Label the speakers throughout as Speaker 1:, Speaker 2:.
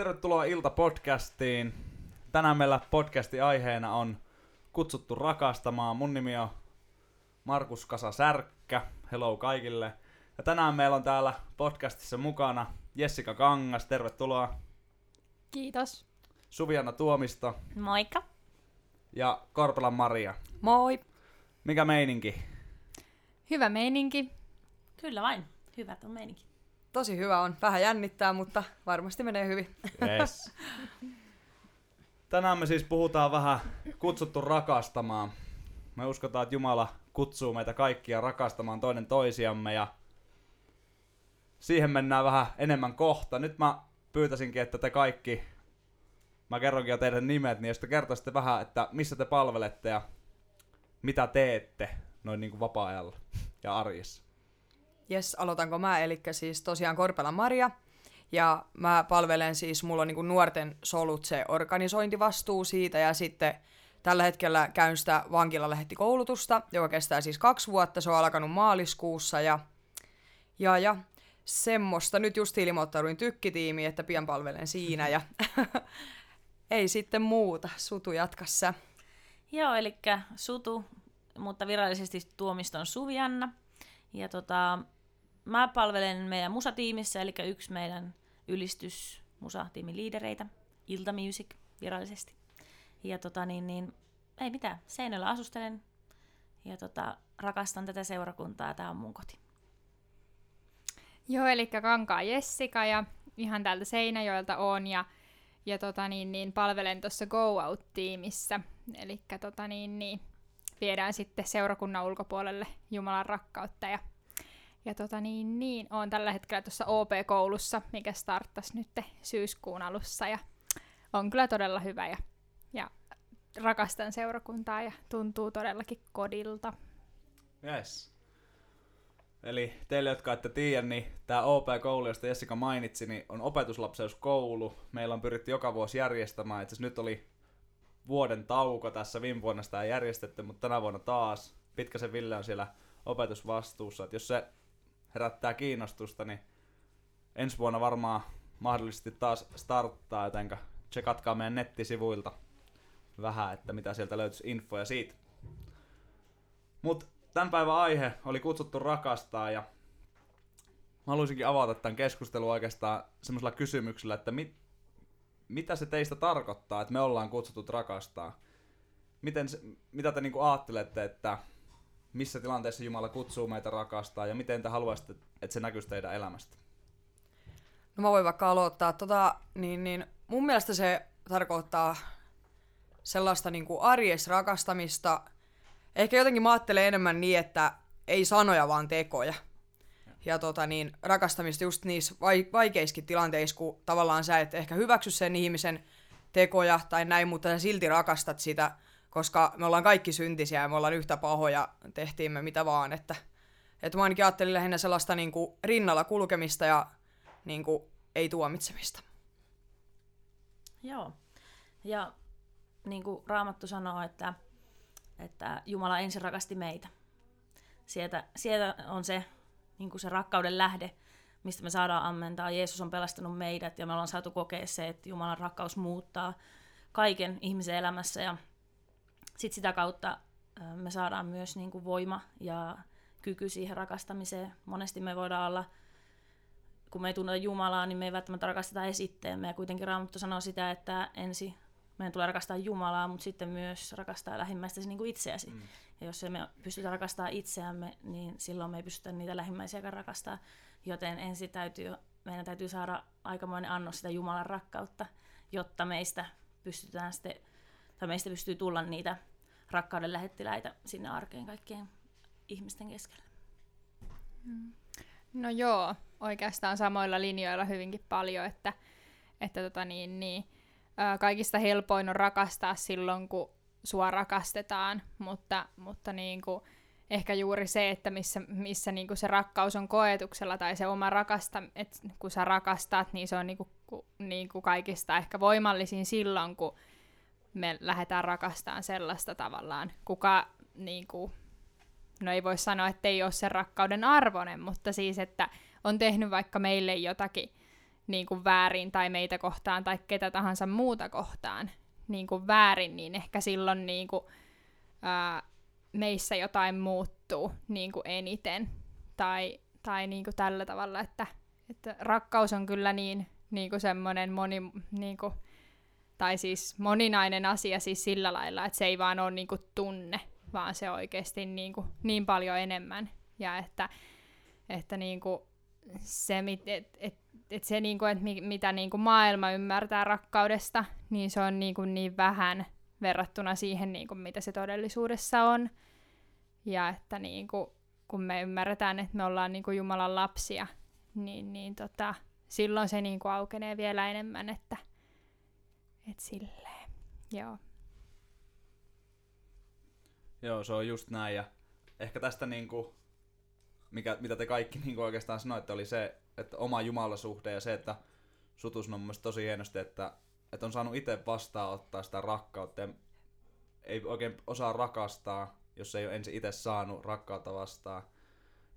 Speaker 1: Tervetuloa Ilta-podcastiin. Tänään meillä podcastin aiheena on Kutsuttu rakastamaan. Mun nimi on Markus Kasa Särkkä. Hello kaikille. Ja tänään meillä on täällä podcastissa mukana Jessica Kangas. Tervetuloa.
Speaker 2: Kiitos.
Speaker 1: Suviana Tuomisto
Speaker 3: Moikka.
Speaker 1: ja Korpelan Maria.
Speaker 2: Moi.
Speaker 1: Mikä meininki?
Speaker 2: Hyvä meininki.
Speaker 3: Kyllä vain. Hyvät on meininki.
Speaker 4: Tosi hyvä on. Vähän jännittää, mutta varmasti menee hyvin.
Speaker 1: Yes. Tänään me siis puhutaan vähän kutsuttu rakastamaan. Me uskotaan, että Jumala kutsuu meitä kaikkia rakastamaan toinen toisiamme ja siihen mennään vähän enemmän kohta. Nyt mä pyytäisinkin, että te kaikki, mä kerronkin jo teidän nimet, niin jos te kertoisitte vähän, että missä te palvelette ja mitä teette noin niin kuin vapaa-ajalla ja arjessa.
Speaker 4: Jes, aloitanko mä? Eli siis tosiaan Korpelan Maria. Ja mä palvelen siis, mulla on niin nuorten solut se organisointivastuu siitä ja sitten tällä hetkellä käyn sitä vankilalähettikoulutusta, joka kestää siis kaksi vuotta. Se on alkanut maaliskuussa ja, ja, ja semmoista. Nyt just ilmoittauduin tykkitiimiin, että pian palvelen siinä ja ei sitten muuta. Sutu jatkassa.
Speaker 3: Joo, eli Sutu, mutta virallisesti tuomiston Suvianna. Ja tota, mä palvelen meidän musatiimissä, eli yksi meidän ylistys musatiimin liidereitä, Ilta Music virallisesti. Ja tota niin, niin ei mitään, seinällä asustelen ja tota, rakastan tätä seurakuntaa tää on mun koti.
Speaker 2: Joo, eli Kankaa Jessica ja ihan täältä Seinäjoelta on ja, ja tota niin, niin palvelen tuossa Go Out-tiimissä. Eli tota niin, niin, viedään sitten seurakunnan ulkopuolelle Jumalan rakkautta ja ja tota niin, niin, on tällä hetkellä tuossa OP-koulussa, mikä starttasi nyt syyskuun alussa ja on kyllä todella hyvä ja, ja rakastan seurakuntaa ja tuntuu todellakin kodilta.
Speaker 1: Yes. Eli teille, jotka ette tiedä, niin tämä OP-koulu, josta Jessica mainitsi, niin on opetuslapseuskoulu. Meillä on pyritty joka vuosi järjestämään. Itse nyt oli vuoden tauko tässä, viime vuonna sitä ei järjestetty, mutta tänä vuonna taas. Pitkäsen Ville on siellä opetusvastuussa. Et jos se herättää kiinnostusta, niin ensi vuonna varmaan mahdollisesti taas starttaa, jotenka tsekatkaa meidän nettisivuilta vähän, että mitä sieltä löytyisi infoja siitä. Mutta tämän päivän aihe oli kutsuttu rakastaa ja haluaisinkin avata tämän keskustelun oikeastaan semmoisella kysymyksellä, että mit, mitä se teistä tarkoittaa, että me ollaan kutsutut rakastaa? Miten se, mitä te niinku ajattelette, että missä tilanteessa Jumala kutsuu meitä rakastaa ja miten te haluaisitte, että se näkyisi teidän elämästä?
Speaker 4: No mä voin vaikka aloittaa. Tota, niin, niin, mun mielestä se tarkoittaa sellaista niin kuin arjes rakastamista. Ehkä jotenkin mä ajattelen enemmän niin, että ei sanoja, vaan tekoja. Ja tota, niin, rakastamista just niissä vaikeissakin tilanteissa, kun tavallaan sä et ehkä hyväksy sen ihmisen tekoja tai näin, mutta sä silti rakastat sitä koska me ollaan kaikki syntisiä ja me ollaan yhtä pahoja, tehtiin me mitä vaan, että, että mä ainakin ajattelin lähinnä sellaista niin kuin rinnalla kulkemista ja niin kuin, ei tuomitsemista.
Speaker 3: Joo, ja niin kuin Raamattu sanoo, että, että Jumala ensin rakasti meitä. Sieltä, sieltä on se, niin kuin se rakkauden lähde, mistä me saadaan ammentaa. Jeesus on pelastanut meidät ja me ollaan saatu kokea se, että Jumalan rakkaus muuttaa kaiken ihmisen elämässä ja sitten sitä kautta me saadaan myös niin kuin voima ja kyky siihen rakastamiseen. Monesti me voidaan olla, kun me ei tunneta Jumalaa, niin me ei välttämättä rakasteta esitteemme. Ja kuitenkin Raamattu sanoo sitä, että ensi meidän tulee rakastaa Jumalaa, mutta sitten myös rakastaa lähimmäistä niin kuin itseäsi. Mm. Ja jos me pystytä rakastaa itseämme, niin silloin me ei pystytä niitä lähimmäisiäkään rakastaa. Joten ensin täytyy, meidän täytyy saada aikamoinen annos sitä Jumalan rakkautta, jotta meistä pystytään sitten, tai meistä pystyy tulla niitä rakkauden lähettiläitä sinne arkeen kaikkien ihmisten keskellä.
Speaker 2: Mm. No joo, oikeastaan samoilla linjoilla hyvinkin paljon, että, että tota niin, niin, kaikista helpoin on rakastaa silloin, kun sua rakastetaan, mutta, mutta niin kuin, ehkä juuri se, että missä, missä niin kuin se rakkaus on koetuksella tai se oma rakasta, että kun sä rakastat, niin se on niin kuin, niin kuin kaikista ehkä voimallisin silloin, kun me lähdetään rakastamaan sellaista tavallaan. Kuka, niin kuin, no ei voi sanoa, että ei ole sen rakkauden arvoinen, mutta siis, että on tehnyt vaikka meille jotakin niin kuin väärin tai meitä kohtaan tai ketä tahansa muuta kohtaan niin kuin väärin, niin ehkä silloin niin kuin, ää, meissä jotain muuttuu niin kuin eniten. Tai, tai niin kuin tällä tavalla, että, että rakkaus on kyllä niin, niin kuin semmoinen moni, niin kuin, tai siis moninainen asia siis sillä lailla, että se ei vaan ole niin kuin tunne, vaan se oikeasti niin, kuin, niin paljon enemmän. Ja että, että niin kuin se, et, et, et se niin kuin, että mitä niin kuin maailma ymmärtää rakkaudesta, niin se on niin, kuin niin vähän verrattuna siihen, niin kuin mitä se todellisuudessa on. Ja että niin kuin, kun me ymmärretään, että me ollaan niin kuin Jumalan lapsia, niin, niin tota, silloin se niin kuin aukenee vielä enemmän, että, että silleen, joo.
Speaker 1: Joo, se on just näin. Ja ehkä tästä niin kuin, mikä, mitä te kaikki niin kuin oikeastaan sanoitte, oli se, että oma jumalasuhde ja se, että Sutus on mun tosi hienosti, että, että on saanut itse vastaanottaa sitä rakkautta ja ei oikein osaa rakastaa, jos ei ole ensin itse saanut rakkautta vastaan.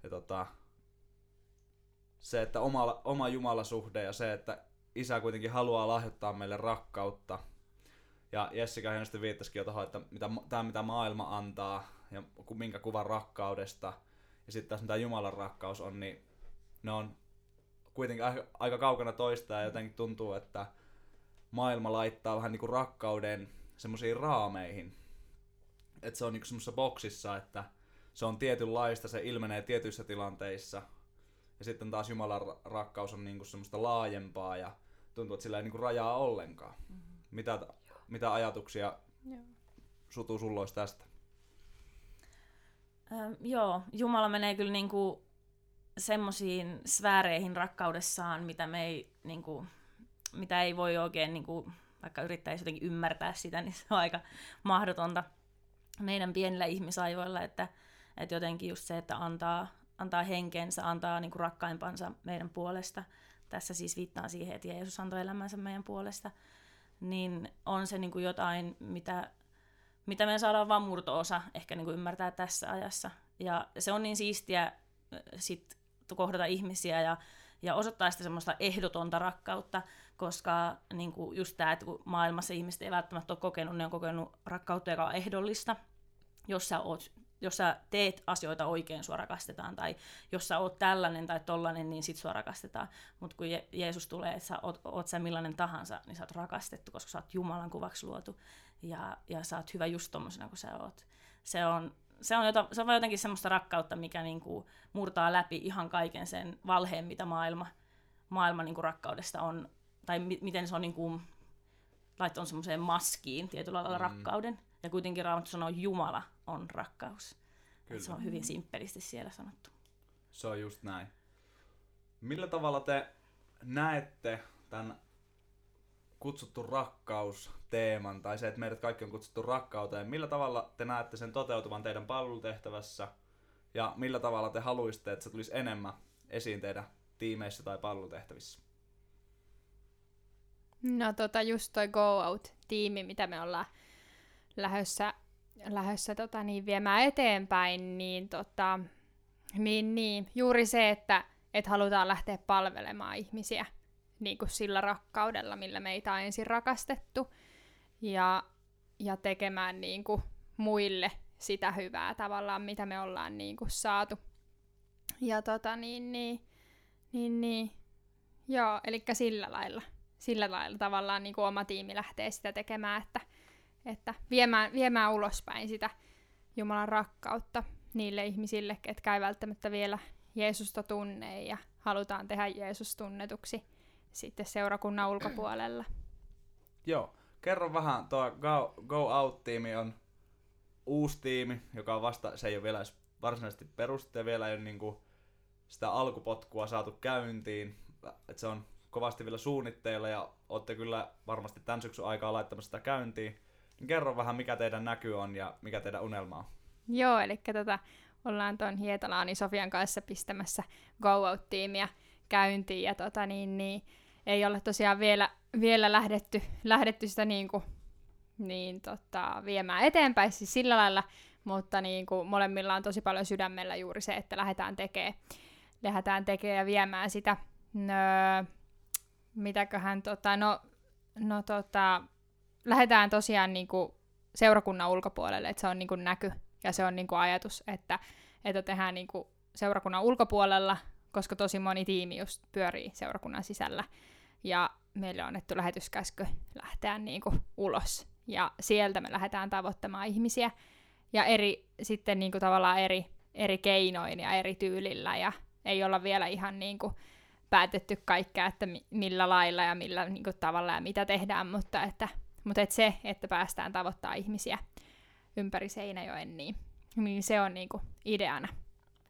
Speaker 1: Ja tota, se, että oma, oma jumalasuhde ja se, että isä kuitenkin haluaa lahjoittaa meille rakkautta. Ja Jessica hienosti viittasikin jo tuohon, että mitä, tämä mitä maailma antaa ja minkä kuvan rakkaudesta. Ja sitten taas mitä Jumalan rakkaus on, niin ne on kuitenkin aika, aika kaukana toista ja jotenkin tuntuu, että maailma laittaa vähän niinku rakkauden semmoisiin raameihin. Että se on niinku semmoisessa boksissa, että se on tietynlaista, se ilmenee tietyissä tilanteissa. Ja sitten taas Jumalan rakkaus on niinku semmoista laajempaa ja tuntuu, että sillä ei niinku rajaa ollenkaan. Mm-hmm. Mitä, mitä ajatuksia Joo. Sutu sulla olisi tästä?
Speaker 3: Ähm, joo, Jumala menee kyllä niinku semmoisiin sfääreihin rakkaudessaan, mitä me ei, niinku, mitä ei voi oikein, niinku, vaikka yrittäisi jotenkin ymmärtää sitä, niin se on aika mahdotonta meidän pienillä ihmisaivoilla, että, että jotenkin just se, että antaa, antaa henkensä, antaa niinku rakkaimpansa meidän puolesta, tässä siis viittaan siihen, että Jeesus antoi elämänsä meidän puolesta, niin on se niinku jotain, mitä, mitä me saadaan vain murto-osa ehkä niinku ymmärtää tässä ajassa. Ja se on niin siistiä sit kohdata ihmisiä ja, ja osoittaa sitä semmoista ehdotonta rakkautta, koska niin kuin just tämä, että kun maailmassa ihmiset ei välttämättä ole kokenut, ne on kokenut rakkautta, joka on ehdollista, jos sä, oot, jos sä teet asioita oikein, sua rakastetaan, tai jos sä oot tällainen tai tollainen, niin sit sua rakastetaan. Mutta kun Je- Jeesus tulee, että sä oot, oot sä millainen tahansa, niin sä oot rakastettu, koska sä oot Jumalan kuvaksi luotu, ja, ja sä oot hyvä just tommosena kuin sä oot. Se on, se on, jota, se on jotenkin semmoista rakkautta, mikä niinku murtaa läpi ihan kaiken sen valheen, mitä maailma, maailma niinku rakkaudesta on, tai mi- miten se on niinku, laittanut semmoiseen maskiin tietyllä lailla mm. rakkauden. Ja kuitenkin Raamattu sanoo, Jumala on rakkaus. Kyllä. Se on hyvin simppelisti siellä sanottu.
Speaker 1: Se on just näin. Millä tavalla te näette tämän kutsuttu rakkaus teeman, tai se, että meidät kaikki on kutsuttu rakkauteen, millä tavalla te näette sen toteutuvan teidän palvelutehtävässä, ja millä tavalla te haluaisitte, että se tulisi enemmän esiin teidän tiimeissä tai palvelutehtävissä?
Speaker 2: No tota, just toi Go Out-tiimi, mitä me ollaan lähdössä, lähdössä tota, niin viemään eteenpäin, niin, tota, niin, niin juuri se, että et halutaan lähteä palvelemaan ihmisiä niin kuin sillä rakkaudella, millä meitä on ensin rakastettu, ja, ja tekemään niin kuin muille sitä hyvää tavallaan, mitä me ollaan niin kuin saatu. Ja tota niin, niin, niin, niin. joo, eli sillä lailla, sillä lailla tavallaan niin kuin oma tiimi lähtee sitä tekemään, että, että viemään, viemään ulospäin sitä Jumalan rakkautta niille ihmisille, ketkä ei välttämättä vielä Jeesusta tunne ja halutaan tehdä Jeesus tunnetuksi sitten seurakunnan ulkopuolella.
Speaker 1: Joo, kerro vähän, tuo Go, Go Out-tiimi on uusi tiimi, joka on vasta, se ei ole vielä varsinaisesti perustettu ja vielä ei ole niinku sitä alkupotkua saatu käyntiin. Et se on kovasti vielä suunnitteilla ja olette kyllä varmasti tämän syksyn aikaa laittamassa sitä käyntiin. Kerro vähän, mikä teidän näky on ja mikä teidän unelma on.
Speaker 2: Joo, eli tota, ollaan tuon Hietalaani Sofian kanssa pistämässä Go Out-tiimiä käyntiin ja tota, niin, niin, ei ole tosiaan vielä, vielä lähdetty, lähdetty sitä niin kuin, niin, tota, viemään eteenpäin siis sillä lailla, mutta niin kuin, molemmilla on tosi paljon sydämellä juuri se, että lähdetään tekemään, lähdetään tekemään ja viemään sitä. Nö, mitäköhän tota, no, no tota, lähdetään tosiaan niinku seurakunnan ulkopuolelle, että se on niinku näky ja se on niinku ajatus, että, että tehdään niinku seurakunnan ulkopuolella, koska tosi moni tiimi just pyörii seurakunnan sisällä. Ja meille on annettu lähetyskäsky lähteä niinku ulos. Ja sieltä me lähdetään tavoittamaan ihmisiä. Ja eri, sitten niinku tavallaan eri, eri keinoin ja eri tyylillä. Ja ei olla vielä ihan niinku päätetty kaikkea, että mi- millä lailla ja millä niinku tavalla ja mitä tehdään, mutta, että, mutta et se, että päästään tavoittaa ihmisiä ympäri Seinäjoen, niin, niin se on niinku ideana.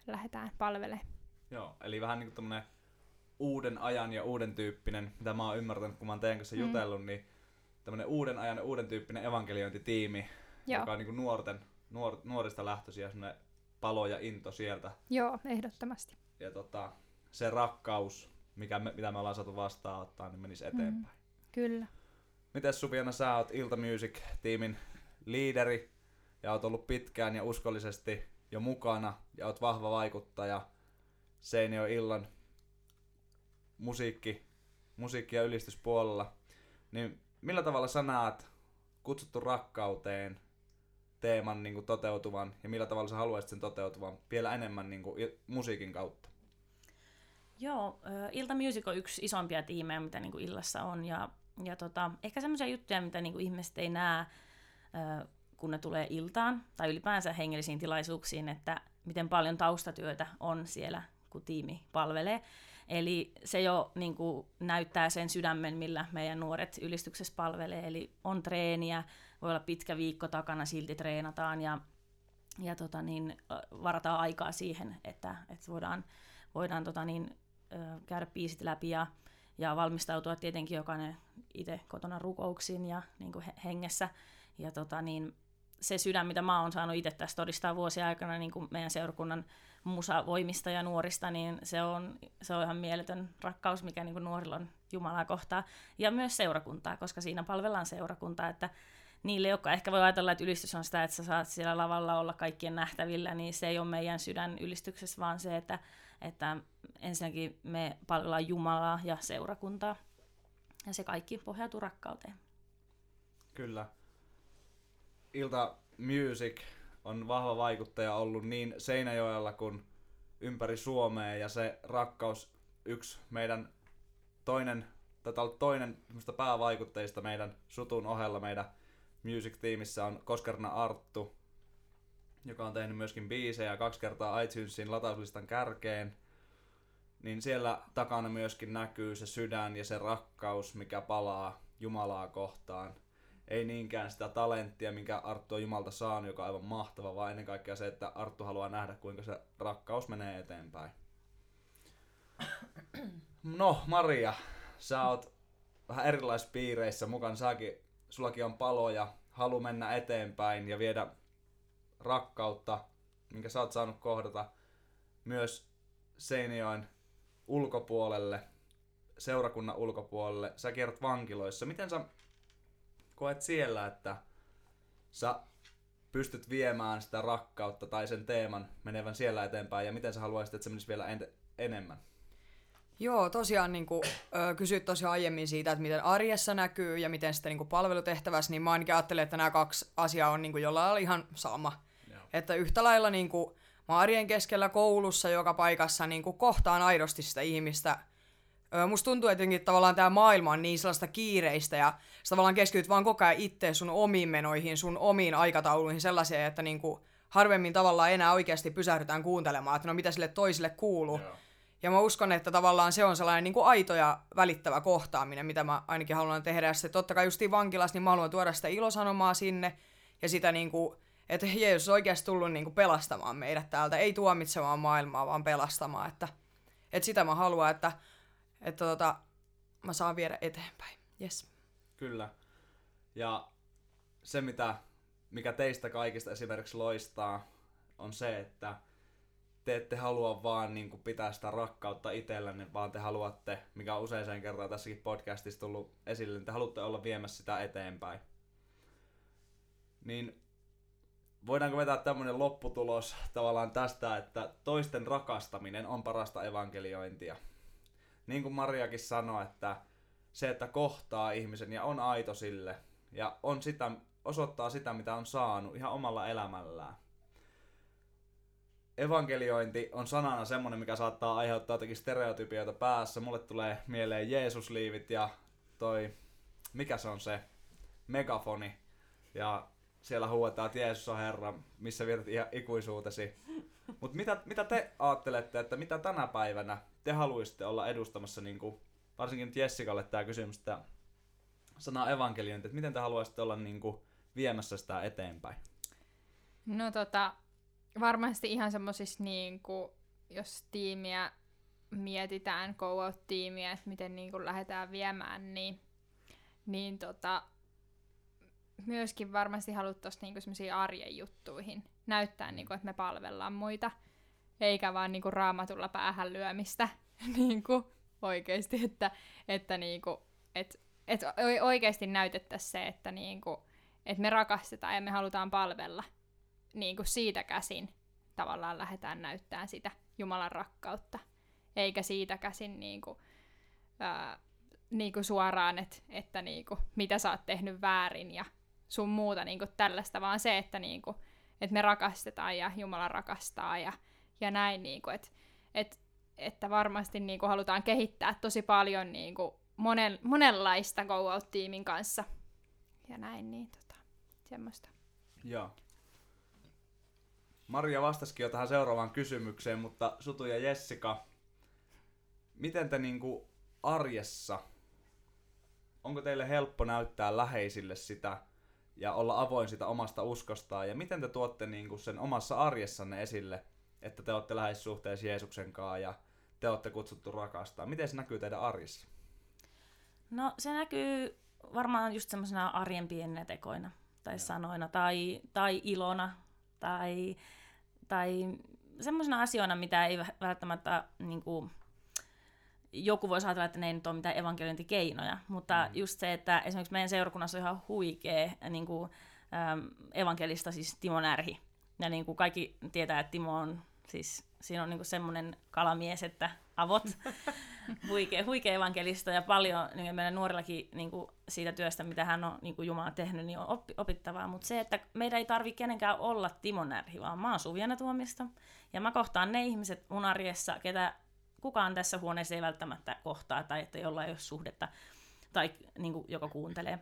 Speaker 2: Lähdetään palvelemaan.
Speaker 1: Joo, eli vähän niin kuin uuden ajan ja uuden tyyppinen, mitä mä oon ymmärtänyt, kun mä oon teidän kanssa
Speaker 2: Mm.
Speaker 1: jutellut, niin tämmönen uuden ajan ja uuden tyyppinen evankeliointitiimi,
Speaker 2: Joo,
Speaker 1: joka on niin kuin nuorten, nuor, nuorista lähtöisiä, semmoinen palo ja into sieltä.
Speaker 2: Joo ehdottomasti.
Speaker 1: Ja tota, se rakkaus, mikä me, mitä me ollaan saatu vastaanottaa, niin menisi eteenpäin.
Speaker 2: Mm. Kyllä.
Speaker 1: Mites Supiana, sä oot Ilta Music-tiimin liideri ja oot ollut pitkään ja uskollisesti jo mukana ja oot vahva vaikuttaja Seinäjoen illan musiikki, musiikki- ja ylistyspuolella. Niin millä tavalla sä näet kutsuttu rakkauteen teeman niin kuin, toteutuvan ja millä tavalla sä haluaisit sen toteutuvan vielä enemmän niin kuin, musiikin kautta?
Speaker 3: Joo, Ilta Music on yksi isompia tiimejä, mitä niinku illassa on. Ja, ja tota, ehkä semmoisia juttuja, mitä niinku ihmiset ei näe, kun ne tulee iltaan tai ylipäänsä hengellisiin tilaisuuksiin, että miten paljon taustatyötä on siellä, kun tiimi palvelee. Eli se jo niin kuin, näyttää sen sydämen, millä meidän nuoret ylistyksessä palvelee. Eli on treeniä, voi olla pitkä viikko takana, silti treenataan ja, ja tota, niin, varataan aikaa siihen, että, että voidaan, voidaan tota, niin, käydä biisit läpi ja, ja valmistautua tietenkin jokainen itse kotona rukouksiin ja niin kuin he- hengessä. Ja tota, niin, se sydän, mitä mä oon saanut itse tässä todistaa vuosien aikana niin kuin meidän seurakunnan musavoimista ja nuorista, niin se on, se on ihan mieletön rakkaus, mikä niin kuin nuorilla on Jumalaa kohtaa. Ja myös seurakuntaa, koska siinä palvellaan seurakuntaa, että niille, jotka ehkä voi ajatella, että ylistys on sitä, että sä saat siellä lavalla olla kaikkien nähtävillä, niin se ei ole meidän sydän ylistyksessä, vaan se, että, että ensinnäkin me palvellaan Jumalaa ja seurakuntaa. Ja se kaikki pohjautuu rakkauteen.
Speaker 1: Kyllä. Ilta Music on vahva vaikuttaja ollut niin Seinäjoella kuin ympäri Suomea ja se rakkaus yksi meidän toinen, tätä toinen päävaikutteista meidän sutun ohella meidän music-tiimissä on Koskerna Arttu, joka on tehnyt myöskin biisejä kaksi kertaa iTunesin latauslistan kärkeen. Niin siellä takana myöskin näkyy se sydän ja se rakkaus, mikä palaa Jumalaa kohtaan ei niinkään sitä talenttia, minkä Arttu on Jumalta saanut, joka on aivan mahtava, vaan ennen kaikkea se, että Arttu haluaa nähdä, kuinka se rakkaus menee eteenpäin. No, Maria, sä oot vähän erilaisissa piireissä mukana. Säkin, sullakin on palo ja halu mennä eteenpäin ja viedä rakkautta, minkä sä oot saanut kohdata myös Seinäjoen ulkopuolelle, seurakunnan ulkopuolelle. Sä kierrät vankiloissa. Miten sä koet siellä, että sä pystyt viemään sitä rakkautta tai sen teeman menevän siellä eteenpäin ja miten sä haluaisit, että se menisi vielä en- enemmän?
Speaker 4: Joo, tosiaan niin kuin, ö, kysyit tosiaan aiemmin siitä, että miten arjessa näkyy ja miten sitten niin kuin palvelutehtävässä, niin mä ainakin ajattelen, että nämä kaksi asiaa on niin kuin jollain lailla ihan sama. Että yhtä lailla niin kuin, mä arjen keskellä koulussa joka paikassa niin kuin kohtaan aidosti sitä ihmistä. Ö, musta tuntuu, että jotenkin tavallaan tämä maailma on niin sellaista kiireistä ja sä tavallaan keskityt vaan koko ajan itse sun omiin menoihin, sun omiin aikatauluihin sellaisia, että niin kuin harvemmin tavallaan enää oikeasti pysähdytään kuuntelemaan, että no mitä sille toiselle kuuluu.
Speaker 1: Joo.
Speaker 4: Ja mä uskon, että tavallaan se on sellainen niin kuin aito ja välittävä kohtaaminen, mitä mä ainakin haluan tehdä. Ja sitten totta kai justiin vankilassa, niin mä haluan tuoda sitä ilosanomaa sinne. Ja sitä niin kuin, että Jeesus on oikeasti tullut niin kuin pelastamaan meidät täältä. Ei tuomitsemaan maailmaa, vaan pelastamaan. Että, että sitä mä haluan, että, että tota, mä saan viedä eteenpäin. Yes.
Speaker 1: Kyllä. Ja se, mitä, mikä teistä kaikista esimerkiksi loistaa, on se, että te ette halua vaan niin kuin, pitää sitä rakkautta itsellänne, vaan te haluatte, mikä on usein kertaa tässäkin podcastissa tullut esille, niin te haluatte olla viemässä sitä eteenpäin. Niin voidaanko vetää tämmöinen lopputulos tavallaan tästä, että toisten rakastaminen on parasta evankeliointia. Niin kuin Mariakin sanoi, että se, että kohtaa ihmisen ja on aito sille ja on sitä, osoittaa sitä, mitä on saanut ihan omalla elämällään. Evankeliointi on sanana semmonen, mikä saattaa aiheuttaa jotakin stereotypioita päässä. Mulle tulee mieleen Jeesusliivit ja toi, mikä se on se, megafoni. Ja siellä huudetaan, että Jeesus on Herra, missä vietät ihan ikuisuutesi. Mutta mitä, mitä te ajattelette, että mitä tänä päivänä te haluaisitte olla edustamassa, niin kuin, varsinkin nyt Jessikalle tämä kysymys, että sana evankeliointi, että miten te haluaisitte olla niin kuin, viemässä sitä eteenpäin?
Speaker 2: No tota, varmasti ihan semmoisissa niin jos tiimiä mietitään, go tiimiä että miten niin kuin lähdetään viemään, niin, niin tota, myöskin varmasti haluttaisiin niinku semmoisiin arjen juttuihin näyttää, niinku, että me palvellaan muita, eikä vaan niinku raamatulla päähän lyömistä. Niinku, oikeasti, että, että niinku, et, et oikeasti näytettäisiin se, että niinku, et me rakastetaan ja me halutaan palvella niinku siitä käsin. Tavallaan lähdetään näyttämään sitä Jumalan rakkautta, eikä siitä käsin niinku, ää, niinku suoraan, et, että niinku, mitä sä oot tehnyt väärin ja sun muuta niin kuin tällaista, vaan se, että, niin kuin, että me rakastetaan ja Jumala rakastaa ja, ja näin, niin kuin, että, että, että varmasti niin kuin halutaan kehittää tosi paljon niin kuin monen, monenlaista Go Out-tiimin kanssa ja näin, niin tota, semmoista.
Speaker 1: Joo. Maria vastasikin jo tähän seuraavaan kysymykseen, mutta Sutu ja Jessica, miten te niinku arjessa, onko teille helppo näyttää läheisille sitä ja olla avoin sitä omasta uskostaan. Ja miten te tuotte niin kuin sen omassa arjessanne esille, että te olette läheissuhteessa Jeesuksen kanssa ja te olette kutsuttu rakastaa. Miten se näkyy teidän arjessa?
Speaker 3: No se näkyy varmaan just semmoisena arjen pieninä tekoina tai ja. sanoina tai, tai ilona tai, tai semmoisena asioina, mitä ei välttämättä niin kuin, joku voi ajatella, että ne ei nyt ole mitään evankeliointikeinoja, mutta mm. just se, että esimerkiksi meidän seurakunnassa on ihan huikea niin kuin, ähm, evankelista, siis Timo Närhi. Ja niin kuin kaikki tietää, että Timo on, siis siinä on niin kuin semmoinen kalamies, että avot, huikea, huikea evankelista ja paljon niin meidän nuorillakin niin kuin siitä työstä, mitä hän on niin kuin Jumala tehnyt, niin on oppi, opittavaa. Mutta se, että meidän ei tarvitse kenenkään olla Timo Närhi, vaan mä oon Suvjana Tuomista. Ja mä kohtaan ne ihmiset mun arjessa, ketä kukaan tässä huoneessa ei välttämättä kohtaa tai että jolla ei ole suhdetta tai niin kuin, joka kuuntelee,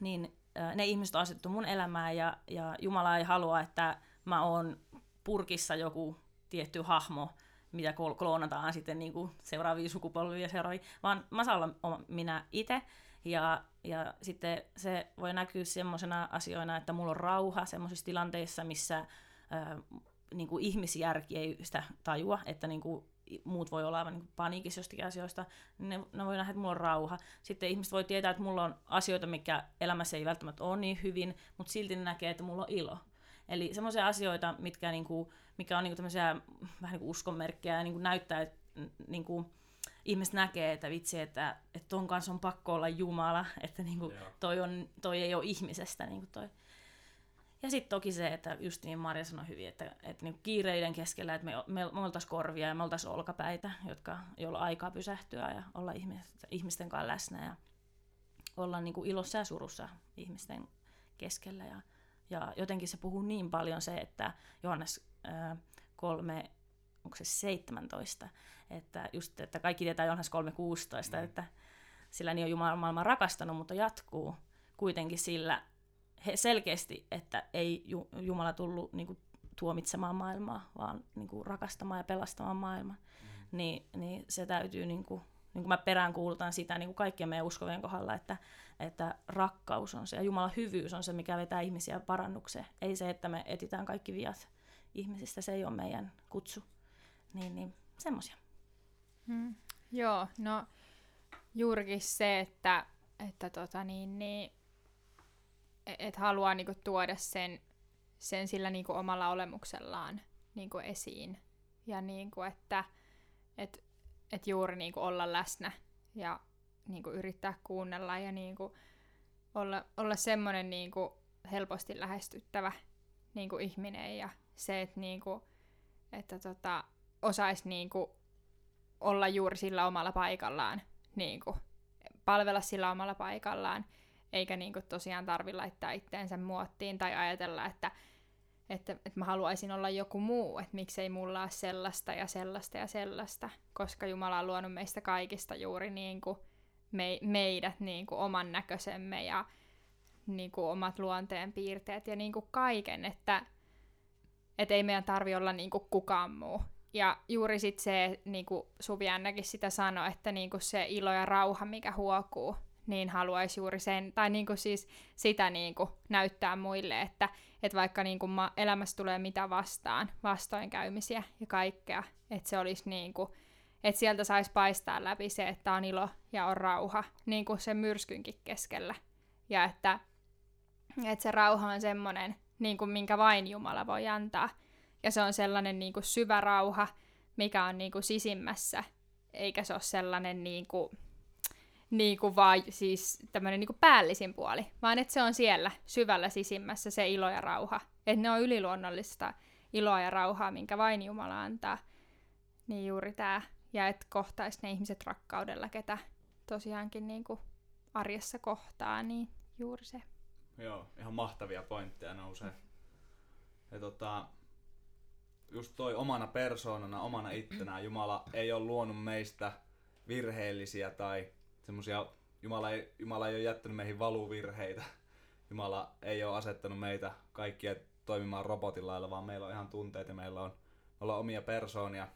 Speaker 3: niin ne ihmiset on asettu mun elämään ja, ja Jumala ei halua, että mä oon purkissa joku tietty hahmo, mitä kloonataan sitten niin kuin seuraavia sukupolvia seuraavia, vaan mä saan olla minä itse. Ja, ja sitten se voi näkyä semmoisena asioina, että mulla on rauha semmoisissa tilanteissa, missä ää, niin kuin ihmisjärki ei sitä tajua, että niin kuin muut voi olla aivan niin paniikissa jostakin asioista, niin ne, ne voi nähdä, että mulla on rauha. Sitten ihmiset voi tietää, että mulla on asioita, mikä elämässä ei välttämättä ole niin hyvin, mutta silti ne näkee, että mulla on ilo. Eli semmoisia asioita, mitkä, niin kuin, mikä on niin kuin tämmöisiä vähän niin kuin uskonmerkkejä ja niin kuin näyttää, että niin kuin, ihmiset näkee, että vitsi, että, että ton kanssa on pakko olla Jumala, että niin kuin, toi, on, toi ei ole ihmisestä. Niin kuin toi. Ja sitten toki se, että just niin Marja sanoi hyvin, että, että niin kiireiden keskellä, että me, me, me oltaisiin korvia ja me oltaisiin olkapäitä, jotka, joilla aikaa pysähtyä ja olla ihmisten, ihmisten kanssa läsnä ja olla niin kuin ilossa ja surussa ihmisten keskellä. Ja, ja jotenkin se puhuu niin paljon se, että Johannes äh, 3, onko se 17, että just, että kaikki tietää Johannes 3.16, mm. että sillä niin on Jumala maailman rakastanut, mutta jatkuu kuitenkin sillä, he selkeästi, että ei Jumala tullut niin kuin, tuomitsemaan maailmaa, vaan niin kuin, rakastamaan ja pelastamaan maailman. Mm. Niin, niin se täytyy, niin kuin, niin kuin mä peräänkuulutan sitä niin kuin kaikkien meidän uskovien kohdalla, että, että rakkaus on se ja Jumalan hyvyys on se, mikä vetää ihmisiä parannukseen. Ei se, että me etitään kaikki viat ihmisistä, se ei ole meidän kutsu. Niin, niin semmoisia.
Speaker 2: Mm. Joo, no juurikin se, että, että tota niin, niin et haluaa niinku tuoda sen, sen sillä niinku omalla olemuksellaan niinku esiin. Ja niinku, että et, et juuri niinku olla läsnä ja niinku yrittää kuunnella ja niinku olla, olla semmoinen niinku helposti lähestyttävä niinku ihminen ja se, että niinku, että tota, osaisi niinku olla juuri sillä omalla paikallaan niinku palvella sillä omalla paikallaan, eikä niin kuin tosiaan tarvi laittaa itteensä muottiin tai ajatella, että, että, että mä haluaisin olla joku muu, että miksei mulla ole sellaista ja sellaista ja sellaista, koska Jumala on luonut meistä kaikista juuri niin kuin me, meidät niin kuin oman näköisemme ja niin kuin omat luonteen piirteet ja niin kuin kaiken, että et ei meidän tarvi olla niin kuin kukaan muu. Ja juuri sit se, niin kuin Suvi sitä sanoi, että niin kuin se ilo ja rauha, mikä huokuu, niin haluaisi juuri sen, tai niin kuin siis sitä niin kuin näyttää muille, että, että vaikka niin kuin elämässä tulee mitä vastaan, vastoinkäymisiä ja kaikkea, että se olisi niin kuin, että sieltä saisi paistaa läpi se, että on ilo ja on rauha, niin kuin sen myrskynkin keskellä. Ja että, että se rauha on semmoinen, niin kuin minkä vain Jumala voi antaa. Ja se on sellainen niin kuin syvä rauha, mikä on niin kuin sisimmässä, eikä se ole sellainen niin kuin, niin kuin vaan siis tämmöinen niin päällisin puoli, vaan että se on siellä syvällä sisimmässä se ilo ja rauha. Että ne on yliluonnollista iloa ja rauhaa, minkä vain Jumala antaa. Niin juuri tämä. Ja että kohtaisi ne ihmiset rakkaudella, ketä tosiaankin niin kuin arjessa kohtaa, niin juuri se.
Speaker 1: Joo, ihan mahtavia pointteja nousee. Ja tota, just toi omana persoonana, omana ittenään, Jumala ei ole luonut meistä virheellisiä tai semmosia, Jumala ei, Jumala ei ole jättänyt meihin valuvirheitä. Jumala ei ole asettanut meitä kaikkia toimimaan robotin lailla, vaan meillä on ihan tunteet ja meillä on, me ollaan omia persoonia.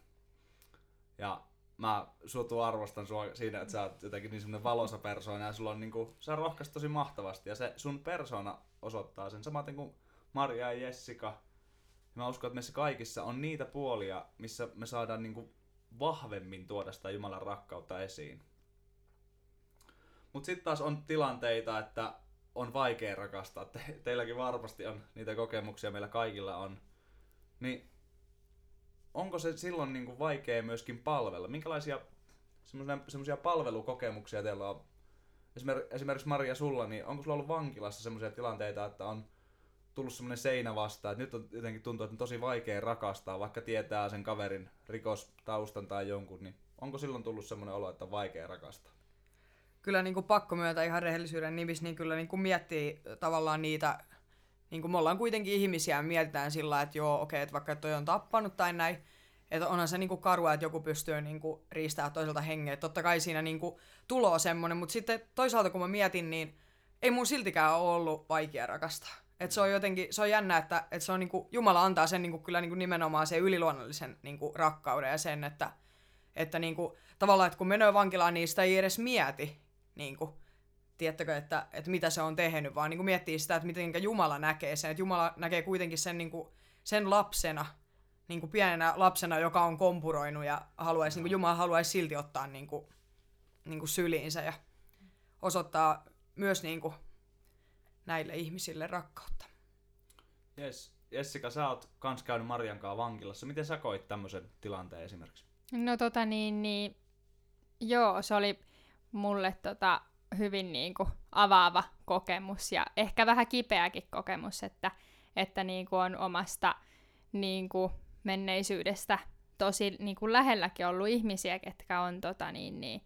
Speaker 1: Ja mä suotu arvostan sua siinä, että sä oot jotenkin niin semmonen valoisa persoona ja sulla on niinku, sä rohkaist tosi mahtavasti ja se sun persona osoittaa sen samaten kuin Maria ja Jessica. Ja mä uskon, että meissä kaikissa on niitä puolia, missä me saadaan niinku vahvemmin tuoda sitä Jumalan rakkautta esiin. Mutta sitten taas on tilanteita, että on vaikea rakastaa. Te, teilläkin varmasti on niitä kokemuksia, meillä kaikilla on. Niin onko se silloin niin kuin vaikea myöskin palvella? Minkälaisia semmoisia palvelukokemuksia teillä on? Esimerkiksi Maria sulla, niin onko sulla ollut vankilassa semmoisia tilanteita, että on tullut semmoinen seinä vastaan, että nyt on jotenkin tuntuu, että on tosi vaikea rakastaa, vaikka tietää sen kaverin rikostaustan tai jonkun, niin onko silloin tullut semmoinen olo, että on vaikea rakastaa?
Speaker 4: Kyllä niin kuin pakko myöntää ihan rehellisyyden nimissä, niin kyllä niin kuin miettii tavallaan niitä niin kuin me ollaan kuitenkin ihmisiä ja mietitään sillä että joo, okei, okay, että vaikka toi on tappanut tai näin, että onhan se niinku karua, että joku pystyy niinku riistämään toiselta hengeä. Totta kai siinä niinku tuloa semmonen, mutta sitten toisaalta kun mä mietin, niin ei mun siltikään ole ollut vaikea rakastaa. Et se on jotenkin, se on jännä, että, että se on niinku, Jumala antaa sen niinku, kyllä niinku nimenomaan sen yliluonnollisen niinku, rakkauden ja sen, että, että niinku, tavallaan, että kun menee vankilaan, niin sitä ei edes mieti. Niinku, tiettäkö, että, että mitä se on tehnyt, vaan niin kuin miettii sitä, että miten Jumala näkee sen. Että Jumala näkee kuitenkin sen, niin kuin, sen lapsena, niin kuin pienenä lapsena, joka on kompuroinut ja haluaisi, niin kuin Jumala haluaisi silti ottaa niin kuin, niin kuin syliinsä ja osoittaa myös niin kuin, näille ihmisille rakkautta.
Speaker 1: Yes. Jessica, sä oot kans käynyt Marian kanssa vankilassa. Miten sä koit tämmöisen tilanteen esimerkiksi?
Speaker 2: No tota niin, niin joo, se oli mulle tota, hyvin niin kuin avaava kokemus ja ehkä vähän kipeäkin kokemus, että, että niin kuin on omasta niin kuin menneisyydestä tosi niin kuin lähelläkin ollut ihmisiä, ketkä on tota, niin, niin,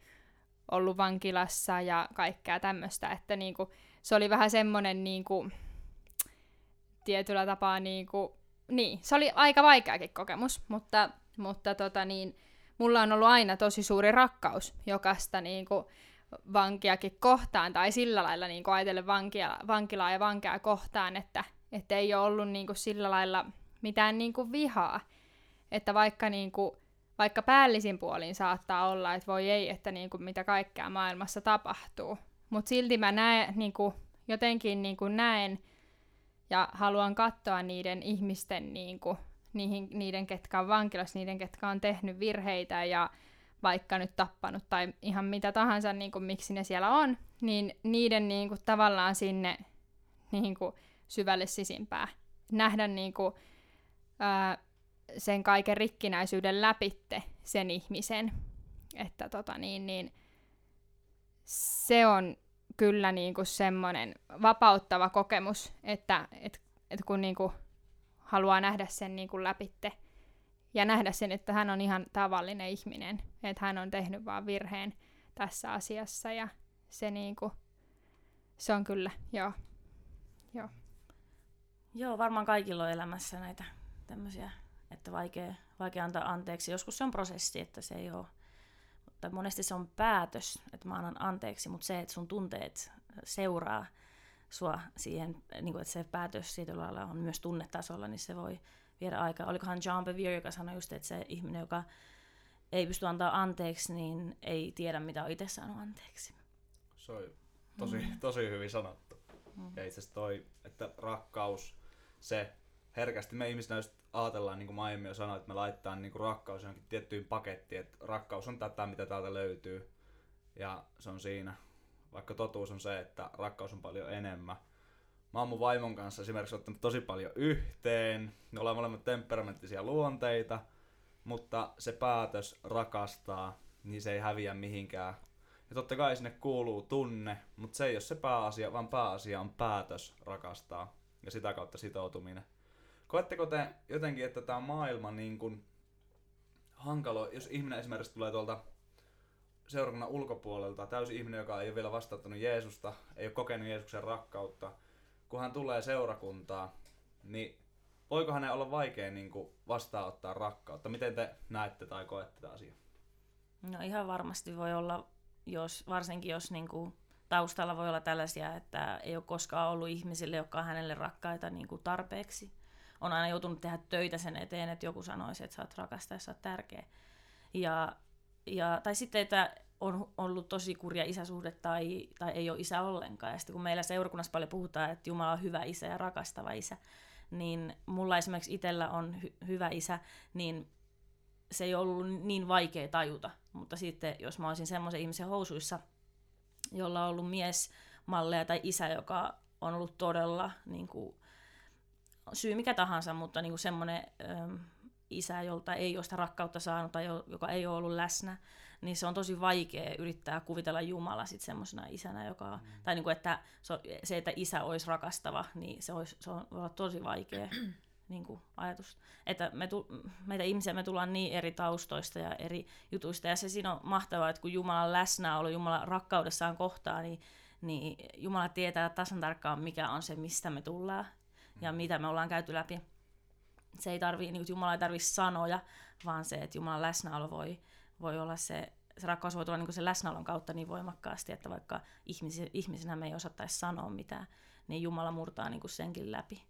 Speaker 2: ollut vankilassa ja kaikkea tämmöistä, että niin kuin, se oli vähän semmoinen niin kuin, tietyllä tapaa niin kuin, niin, se oli aika vaikeakin kokemus, mutta, mutta tota niin, mulla on ollut aina tosi suuri rakkaus jokaista niin kuin, vankiakin kohtaan, tai sillä lailla niin ajatellen vankia, vankilaa ja vankeja kohtaan, että, että ei ole ollut niin kuin sillä lailla mitään niin kuin vihaa. Että vaikka, niin kuin, vaikka päällisin puolin saattaa olla, että voi ei, että niin kuin mitä kaikkea maailmassa tapahtuu. Mutta silti mä näen, niin kuin, jotenkin niin kuin näen ja haluan katsoa niiden ihmisten, niin kuin, niihin, niiden ketkä on vankilassa, niiden ketkä on tehnyt virheitä ja vaikka nyt tappanut tai ihan mitä tahansa, niin kuin, miksi ne siellä on, niin niiden niin kuin, tavallaan sinne niin kuin, syvälle sisimpää. Nähdä niin kuin, ää, sen kaiken rikkinäisyyden läpitte sen ihmisen. Että tota, niin, niin, se on kyllä niin kuin semmoinen vapauttava kokemus, että et, et kun niin kuin haluaa nähdä sen niin kuin läpitte ja nähdä sen, että hän on ihan tavallinen ihminen, että hän on tehnyt vaan virheen tässä asiassa ja se niinku, se on kyllä, joo. joo.
Speaker 3: Joo, varmaan kaikilla on elämässä näitä tämmöisiä, että vaikea, vaikea antaa anteeksi. Joskus se on prosessi, että se ei ole, mutta monesti se on päätös, että mä annan anteeksi, mutta se, että sun tunteet seuraa sua siihen, niin kuin, että se päätös siitä lailla on myös tunnetasolla, niin se voi viedä aikaa. Olikohan John Bevere, joka sanoi just, että se ihminen, joka ei pysty antaa anteeksi, niin ei tiedä, mitä on itse saanut anteeksi.
Speaker 1: Se on tosi, mm. tosi hyvin sanottu. Mm. Ja itse asiassa toi, että rakkaus, se herkästi me ihmisinä just ajatellaan, niin kuin mä aiemmin jo sanoin, että me laittaa niin kuin rakkaus johonkin tiettyyn pakettiin, että rakkaus on tätä, mitä täältä löytyy. Ja se on siinä. Vaikka totuus on se, että rakkaus on paljon enemmän. Mä oon mun vaimon kanssa esimerkiksi ottanut tosi paljon yhteen. Me ollaan molemmat temperamenttisia luonteita, mutta se päätös rakastaa, niin se ei häviä mihinkään. Ja totta kai sinne kuuluu tunne, mutta se ei ole se pääasia, vaan pääasia on päätös rakastaa ja sitä kautta sitoutuminen. Koetteko te jotenkin, että tämä maailma niin kuin hankalo, jos ihminen esimerkiksi tulee tuolta seurakunnan ulkopuolelta, täysi ihminen, joka ei ole vielä vastauttanut Jeesusta, ei ole kokenut Jeesuksen rakkautta, kun hän tulee seurakuntaa, niin voiko hänen olla vaikea niin kuin vastaanottaa rakkautta? Miten te näette tai koette tätä asiaa?
Speaker 3: No ihan varmasti voi olla, jos, varsinkin jos niin kuin taustalla voi olla tällaisia, että ei ole koskaan ollut ihmisille, jotka on hänelle rakkaita niin kuin tarpeeksi. On aina joutunut tehdä töitä sen eteen, että joku sanoisi, että sä oot rakasta ja sä oot tärkeä. Ja, ja, tai sitten, että on ollut tosi kurja isäsuhde tai, tai ei ole isä ollenkaan. Ja sitten kun meillä seurakunnassa paljon puhutaan, että Jumala on hyvä isä ja rakastava isä, niin mulla esimerkiksi itsellä on hy- hyvä isä, niin se ei ollut niin vaikea tajuta. Mutta sitten jos mä olisin semmoisen ihmisen housuissa, jolla on ollut mies malleja tai isä, joka on ollut todella niin kuin, syy mikä tahansa, mutta niin kuin semmoinen ö, isä, jolta ei ole sitä rakkautta saanut tai joka ei ole ollut läsnä, niin se on tosi vaikea yrittää kuvitella Jumala sitten semmoisena isänä, joka, mm. tai niin kuin, että se, että isä olisi rakastava, niin se, olisi, se on, voi olla tosi vaikea niin kuin ajatus. Että me tu, meitä ihmisiä me tullaan niin eri taustoista ja eri jutuista, ja se siinä on mahtavaa, että kun Jumalan läsnäolo, Jumalan rakkaudessaan kohtaa, niin, niin Jumala tietää tasan tarkkaan, mikä on se, mistä me tullaan ja mm. mitä me ollaan käyty läpi. Se ei tarvii, niin Jumala ei tarvitse sanoja, vaan se, että Jumalan läsnäolo voi, voi olla se, se rakkaus voi tulla niin sen läsnäolon kautta niin voimakkaasti, että vaikka ihmisenä me ei osattaisi sanoa mitään, niin Jumala murtaa niin senkin läpi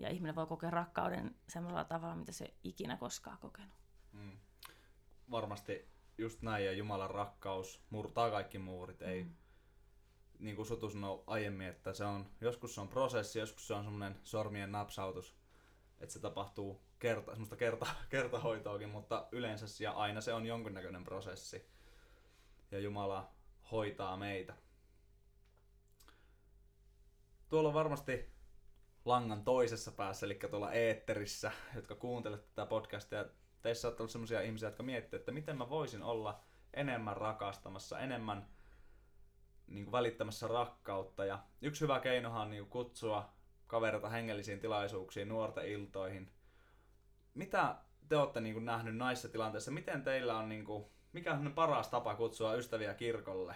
Speaker 3: ja ihminen voi kokea rakkauden semmoisella tavalla, mitä se ikinä koskaan kokenut. Mm.
Speaker 1: Varmasti just näin, ja Jumalan rakkaus murtaa kaikki muurit. Ei, mm. niin kuin Sutu sanoi aiemmin, että se on, joskus se on prosessi, joskus se on semmoinen sormien napsautus, että se tapahtuu kerta, semmoista kerta, kertahoitoakin, mutta yleensä ja aina se on jonkinnäköinen prosessi. Ja Jumala hoitaa meitä. Tuolla on varmasti langan toisessa päässä, eli tuolla eetterissä, jotka kuuntelette tätä podcastia. Teissä on ollut sellaisia ihmisiä, jotka miettivät, että miten mä voisin olla enemmän rakastamassa, enemmän niin kuin välittämässä rakkautta. Ja yksi hyvä keinohan on niin kuin kutsua kavereita hengellisiin tilaisuuksiin, nuorten iltoihin. Mitä te olette niin kuin nähnyt näissä tilanteissa? Miten teillä on, niin kuin, mikä on paras tapa kutsua ystäviä kirkolle?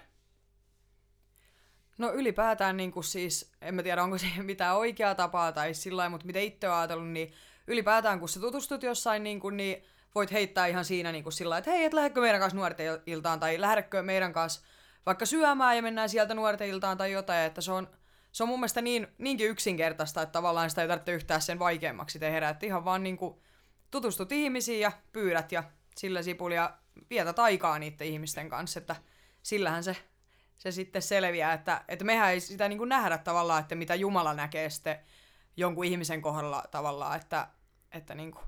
Speaker 4: No ylipäätään niin kuin siis, en mä tiedä onko se mitään oikeaa tapaa tai sillä mutta mitä itse olen ajatellut, niin ylipäätään kun sä tutustut jossain, niin, kuin, niin voit heittää ihan siinä niin kuin sillä että hei, et lähdekö meidän kanssa nuorten iltaan tai lähdekö meidän kanssa vaikka syömään ja mennään sieltä nuorten iltaan tai jotain, että se on, se on mun mielestä niin, niinkin yksinkertaista, että tavallaan sitä ei tarvitse yhtään sen vaikeammaksi tehdä, että ihan vaan niin kuin tutustut ihmisiin ja pyydät ja sillä sipulia vietät aikaa niiden ihmisten kanssa, että sillähän se se sitten selviää, että, että mehän ei sitä niin kuin nähdä tavallaan, että mitä Jumala näkee sitten jonkun ihmisen kohdalla tavallaan, että, että niin kuin,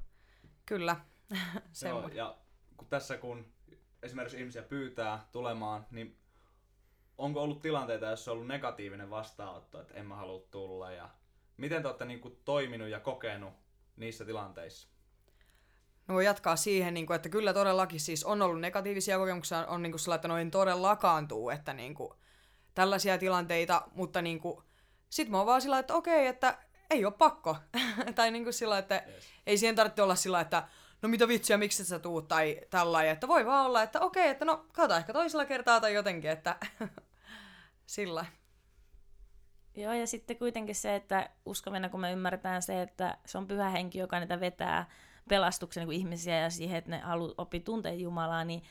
Speaker 4: kyllä.
Speaker 1: Joo, ja kun tässä kun esimerkiksi ihmisiä pyytää tulemaan, niin onko ollut tilanteita, joissa on ollut negatiivinen vastaanotto, että en mä halua tulla ja miten te olette niin kuin toiminut ja kokenut niissä tilanteissa?
Speaker 4: No voi jatkaa siihen, niin kuin, että kyllä todellakin siis on ollut negatiivisia kokemuksia, on niin kuin sillä, että noin todellakaan tuu, että niin kuin, tällaisia tilanteita, mutta niin kuin, sit mä oon vaan sillä, että okei, että ei ole pakko. tai niin kuin sillä, että yes. ei siihen tarvitse olla sillä, että no mitä vitsiä, miksi sä tuut, tai tällainen, että voi vaan olla, että okei, että no katsotaan ehkä toisella kertaa tai jotenkin, että sillä.
Speaker 3: Joo, ja sitten kuitenkin se, että uskovina kun me ymmärretään se, että se on pyhä henki, joka niitä vetää pelastuksen niin ihmisiä ja siihen, että ne halu, oppii tuntea Jumalaa, niin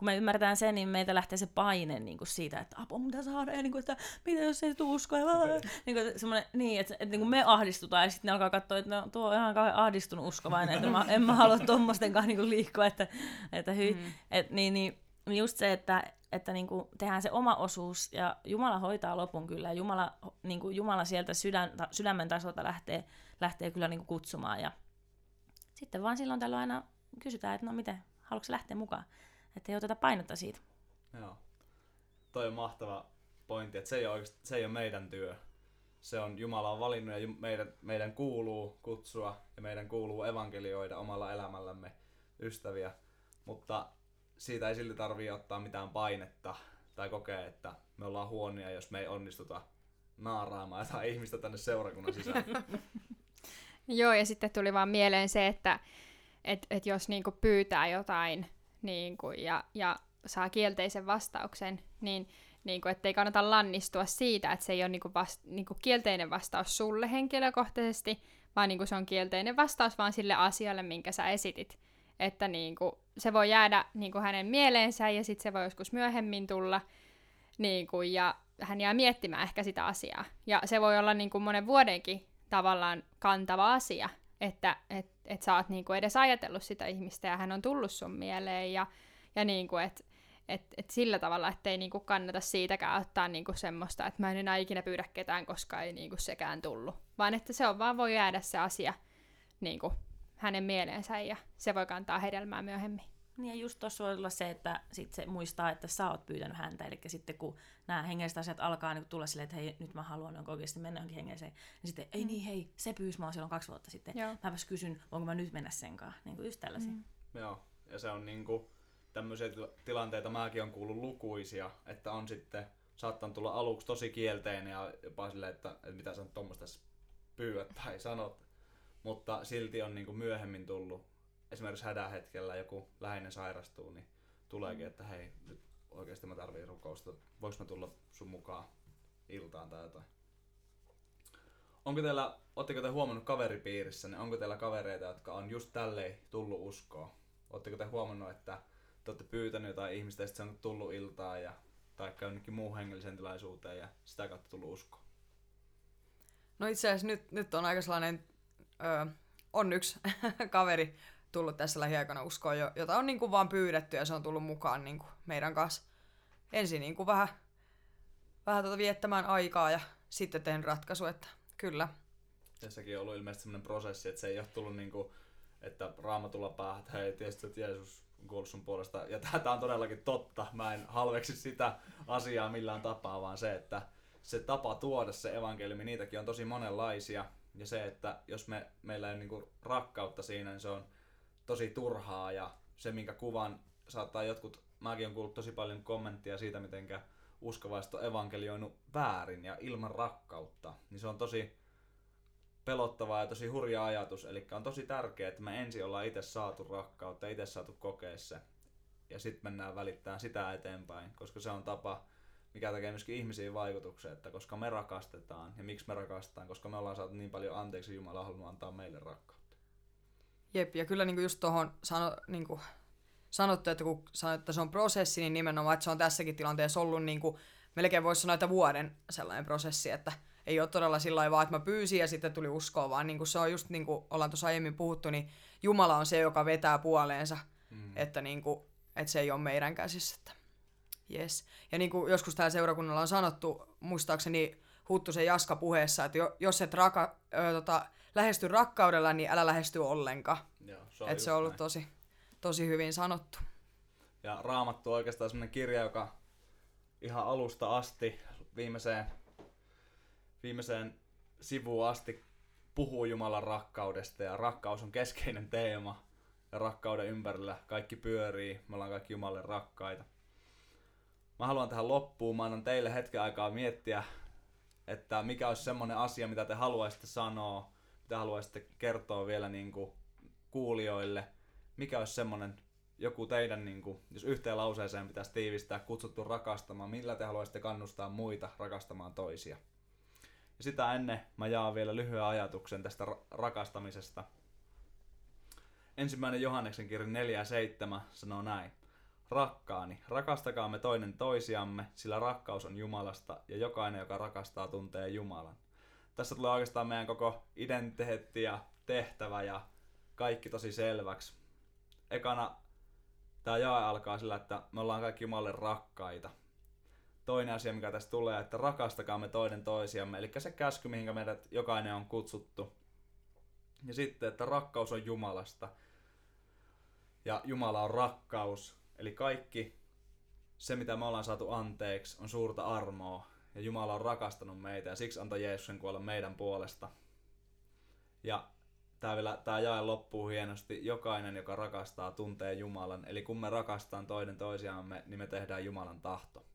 Speaker 3: kun me ymmärretään sen, niin meitä lähtee se paine niin kuin siitä, että apua mitä saada, ja niin kuin, että mitä jos ei tule uskoa, ja niin kuin, semmoinen, niin, että, että niin kuin me ahdistutaan, ja sitten ne alkaa katsoa, että no, tuo on ihan kauhean ahdistunut uskovainen, että mä, en mä halua tuommoisten kanssa niin liikkua, että, että hyi, mm. et, niin, niin, just se, että, että niin kuin tehdään se oma osuus, ja Jumala hoitaa lopun kyllä, ja Jumala, niin kuin Jumala sieltä sydän, sydämen tasolta lähtee, lähtee kyllä niin kuin kutsumaan, ja sitten vaan silloin tällöin aina kysytään, että no miten, haluatko lähteä mukaan? Että ei oteta painetta siitä.
Speaker 1: Joo. Toi on mahtava pointti, että se ei, ole, se ei ole meidän työ. Se on Jumala on valinnut ja meidän, meidän kuuluu kutsua ja meidän kuuluu evankelioida omalla elämällämme ystäviä. Mutta siitä ei silti tarvitse ottaa mitään painetta tai kokea, että me ollaan huonia, jos me ei onnistuta naaraamaan jotain ihmistä tänne seurakunnan sisään.
Speaker 2: Joo, ja sitten tuli vaan mieleen se, että et, et jos niinku pyytää jotain niinku, ja, ja saa kielteisen vastauksen, niin niinku, ettei kannata lannistua siitä, että se ei ole niinku vast, niinku kielteinen vastaus sulle henkilökohtaisesti, vaan niinku se on kielteinen vastaus vaan sille asialle, minkä sä esitit. Että niinku, se voi jäädä niinku hänen mieleensä ja sitten se voi joskus myöhemmin tulla niinku, ja hän jää miettimään ehkä sitä asiaa. Ja se voi olla niinku monen vuodenkin tavallaan kantava asia, että et, et sä oot niinku edes ajatellut sitä ihmistä ja hän on tullut sun mieleen ja, ja niinku, että et, et sillä tavalla, ettei niinku kannata siitäkään ottaa niinku semmoista, että mä en enää ikinä pyydä ketään, koska ei niinku sekään tullut. Vaan että se on vaan voi jäädä se asia niinku hänen mieleensä ja se voi kantaa hedelmää myöhemmin.
Speaker 3: Niin ja just tuossa voi olla se, että sit se muistaa, että sä oot pyytänyt häntä. Eli sitten kun nämä hengelliset asiat alkaa niin tulla silleen, että hei, nyt mä haluan niin oikeasti mennä johonkin hengelliseen. Niin sitten, ei mm. niin, hei, se pyysi mua silloin kaksi vuotta sitten. Joo. Mäpäs kysyn, voinko mä nyt mennä senkaan. Niin kuin just tällaisia. Mm.
Speaker 1: Joo, ja se on niin kuin, tämmöisiä tilanteita mäkin on kuullut lukuisia, että on sitten saattanut tulla aluksi tosi kielteinen ja jopa silleen, että, että mitä sä tuommoista pyydät tai sanot. Mutta silti on niin kuin myöhemmin tullut esimerkiksi hädän hetkellä joku läheinen sairastuu, niin tuleekin, että hei, nyt oikeasti mä tarviin rukousta, voiko mä tulla sun mukaan iltaan tai jotain. Onko teillä, ootteko te huomannut kaveripiirissä, niin onko teillä kavereita, jotka on just tälleen tullut uskoa? Oletteko te huomannut, että te olette pyytänyt jotain ihmistä ja sitten se on tullut iltaan ja tai jonnekin muuhun hengelliseen tilaisuuteen ja sitä kautta tullut uskoa?
Speaker 4: No itse asiassa nyt, nyt on aika sellainen, ö, on yksi kaveri tullut tässä lähiaikana uskoon, jota on niin vaan pyydetty ja se on tullut mukaan niin meidän kanssa ensin niin vähän, vähän tuota viettämään aikaa ja sitten teen ratkaisu, että kyllä.
Speaker 1: Tässäkin on ollut ilmeisesti sellainen prosessi, että se ei ole tullut niin että raamatulla päähän, että hei, tiesit, että Jeesus kuollut sun puolesta. Ja tämä on todellakin totta. Mä en halveksi sitä asiaa millään tapaa, vaan se, että se tapa tuoda se evankeliumi, niitäkin on tosi monenlaisia. Ja se, että jos me, meillä ei ole niin rakkautta siinä, niin se on tosi turhaa. Ja se, minkä kuvan saattaa jotkut, mäkin on kuullut tosi paljon kommenttia siitä, miten uskovaiset on evankelioinut väärin ja ilman rakkautta, niin se on tosi pelottava ja tosi hurja ajatus. Eli on tosi tärkeää, että me ensin ollaan itse saatu rakkautta, itse saatu kokea se, ja sitten mennään välittämään sitä eteenpäin, koska se on tapa, mikä tekee myöskin ihmisiin vaikutuksen, että koska me rakastetaan, ja miksi me rakastetaan, koska me ollaan saatu niin paljon anteeksi, Jumala halunnut antaa meille rakkautta.
Speaker 4: Jep, ja kyllä niinku just tuohon sano, niinku, sanottu, että kun sanoit, että se on prosessi, niin nimenomaan, että se on tässäkin tilanteessa ollut niinku, melkein voisi sanoa, että vuoden sellainen prosessi, että ei ole todella sillä vaan, että mä pyysin ja sitten tuli uskoa, vaan niinku se on just niin kuin ollaan tuossa aiemmin puhuttu, niin Jumala on se, joka vetää puoleensa, mm. että, niinku, että se ei ole meidän käsissä. Että yes. Ja niin kuin joskus täällä seurakunnalla on sanottu, muistaakseni Huttusen Jaska puheessa, että jos et raka, ö, tota, lähesty rakkaudella, niin älä lähesty ollenkaan. Joo, se on, Et se on ollut tosi, tosi hyvin sanottu.
Speaker 1: Ja Raamattu on oikeastaan sellainen kirja, joka ihan alusta asti viimeiseen, viimeiseen sivuun asti puhuu Jumalan rakkaudesta ja rakkaus on keskeinen teema ja rakkauden ympärillä kaikki pyörii, me ollaan kaikki Jumalle rakkaita. Mä haluan tähän loppuun, mä annan teille hetken aikaa miettiä, että mikä olisi semmoinen asia, mitä te haluaisitte sanoa mitä haluaisitte kertoa vielä niin kuin kuulijoille? Mikä olisi semmoinen joku teidän, niin kuin, jos yhteen lauseeseen pitäisi tiivistää kutsuttu rakastamaan, millä te haluaisitte kannustaa muita rakastamaan toisia? Ja sitä ennen mä jaan vielä lyhyen ajatuksen tästä ra- rakastamisesta. Ensimmäinen Johanneksen kirja 4 ja 7 sanoo näin. Rakkaani, rakastakaamme toinen toisiamme, sillä rakkaus on Jumalasta ja jokainen, joka rakastaa, tuntee Jumalan. Tässä tulee oikeastaan meidän koko identiteetti ja tehtävä ja kaikki tosi selväksi. Ekana tämä jae alkaa sillä, että me ollaan kaikki Jumalle rakkaita. Toinen asia, mikä tästä tulee, että rakastakaamme toinen toisiamme, eli se käsky, mihinkä meidät jokainen on kutsuttu. Ja sitten, että rakkaus on Jumalasta. Ja Jumala on rakkaus. Eli kaikki se, mitä me ollaan saatu anteeksi, on suurta armoa. Ja Jumala on rakastanut meitä ja siksi antoi Jeesuksen kuolla meidän puolesta. Ja tämä, vielä, tämä jae loppuu hienosti. Jokainen, joka rakastaa, tuntee Jumalan. Eli kun me rakastaan toinen toisiamme, niin me tehdään Jumalan tahto.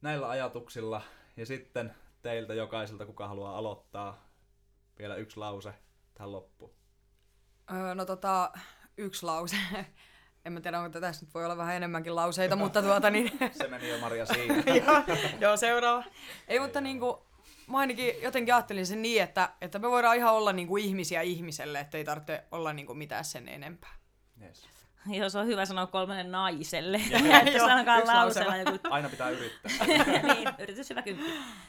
Speaker 1: Näillä ajatuksilla ja sitten teiltä jokaiselta, kuka haluaa aloittaa, vielä yksi lause tähän loppuun.
Speaker 4: Öö, no tota, yksi lause. En mä tiedä, onko tässä nyt voi olla vähän enemmänkin lauseita, mutta tuota niin...
Speaker 1: Se meni jo Maria siinä.
Speaker 4: joo, joo, seuraava. Ei, mutta niinku, mä ainakin jotenkin ajattelin sen niin, että, että me voidaan ihan olla niinku ihmisiä ihmiselle, että ei tarvitse olla niinku mitään sen enempää.
Speaker 1: Yes.
Speaker 3: Joo, se on hyvä sanoa kolmelle naiselle. Että
Speaker 4: Joo, yksi
Speaker 3: joku
Speaker 1: Aina pitää yrittää.
Speaker 3: niin, yritys hyvä kymppi.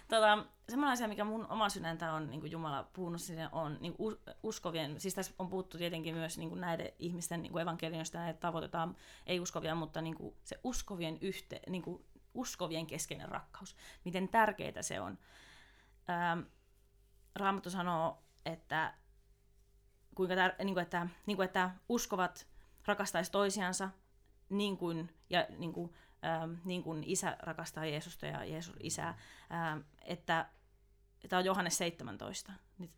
Speaker 3: Tota, semmoinen asia, mikä mun oma sydäntä on niin Jumala puhunut sinne, on niin us- uskovien, siis tässä on puhuttu tietenkin myös niin näiden ihmisten niin evankelioista, näitä tavoitetaan, ei uskovia, mutta niin se uskovien, yhte, niin uskovien keskeinen rakkaus, miten tärkeää se on. Ähm, Raamattu sanoo, että, kuinka tär- niin kuin, että, niin kuin, että uskovat rakastaisi toisiansa niin kuin, ja niin kuin, ähm, niin kuin isä rakastaa Jeesusta ja Jeesus isää, ähm, että tämä on Johannes 17,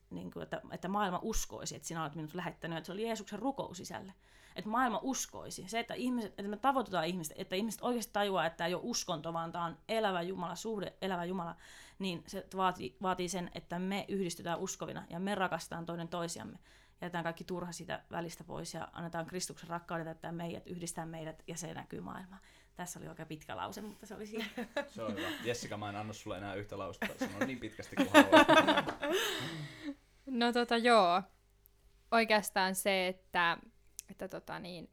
Speaker 3: niin, kuin, että, että maailma uskoisi, että sinä olet minut lähettänyt, että se oli Jeesuksen rukous sisälle. Että maailma uskoisi. Se, että, ihmiset, että me tavoitetaan ihmistä, että ihmiset oikeasti tajuaa, että tämä ei ole uskonto, vaan tämä on elävä Jumala, suhde elävä Jumala, niin se vaatii, vaatii sen, että me yhdistytään uskovina ja me rakastetaan toinen toisiamme. Jätetään kaikki turha siitä välistä pois ja annetaan Kristuksen rakkauden täyttää meidät, yhdistää meidät ja se näkyy maailmaan. Tässä oli oikein pitkä lause, mutta se oli siinä.
Speaker 1: Se on hyvä. Jessica, mä en anna sulle enää yhtä lausetta. Sano niin pitkästi kuin haluat.
Speaker 2: No tota joo, oikeastaan se, että, että tota niin,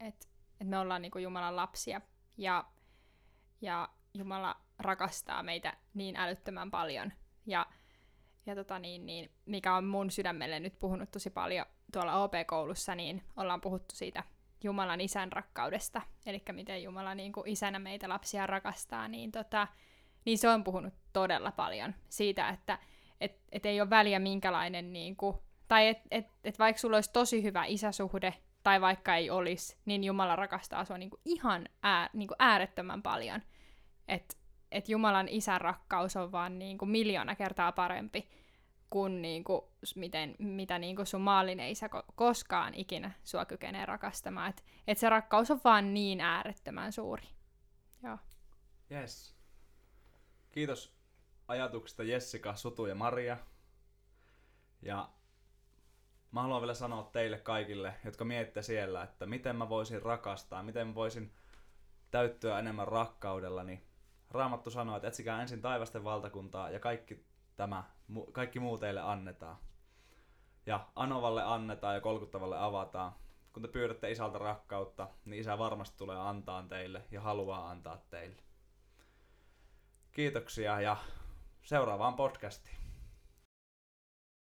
Speaker 2: et, et me ollaan niinku Jumalan lapsia ja, ja Jumala rakastaa meitä niin älyttömän paljon. Ja, ja tota niin, niin, mikä on mun sydämelle nyt puhunut tosi paljon tuolla OP-koulussa, niin ollaan puhuttu siitä Jumalan isän rakkaudesta, eli miten Jumala niin kuin isänä meitä lapsia rakastaa, niin, tota, niin se on puhunut todella paljon siitä, että et, et ei ole väliä minkälainen, niin kuin, tai että et, et vaikka sulla olisi tosi hyvä isäsuhde, tai vaikka ei olisi, niin Jumala rakastaa sua niin kuin ihan ää, niin kuin äärettömän paljon. Että et Jumalan isän rakkaus on vaan niin kuin miljoona kertaa parempi kuin, niin kuin miten, mitä niin kuin sun maallinen isä ko- koskaan ikinä sua kykenee rakastamaan. Että et se rakkaus on vaan niin äärettömän suuri. Joo.
Speaker 1: Yes. Kiitos ajatuksista Jessica, Sutu ja Maria. Ja mä haluan vielä sanoa teille kaikille, jotka miettiä siellä, että miten mä voisin rakastaa, miten mä voisin täyttyä enemmän rakkaudella, niin Raamattu sanoo, että etsikää ensin taivasten valtakuntaa ja kaikki tämä, kaikki muu teille annetaan. Ja anovalle annetaan ja kolkuttavalle avataan. Kun te pyydätte isältä rakkautta, niin isä varmasti tulee antaa teille ja haluaa antaa teille. Kiitoksia ja seuraavaan podcastiin.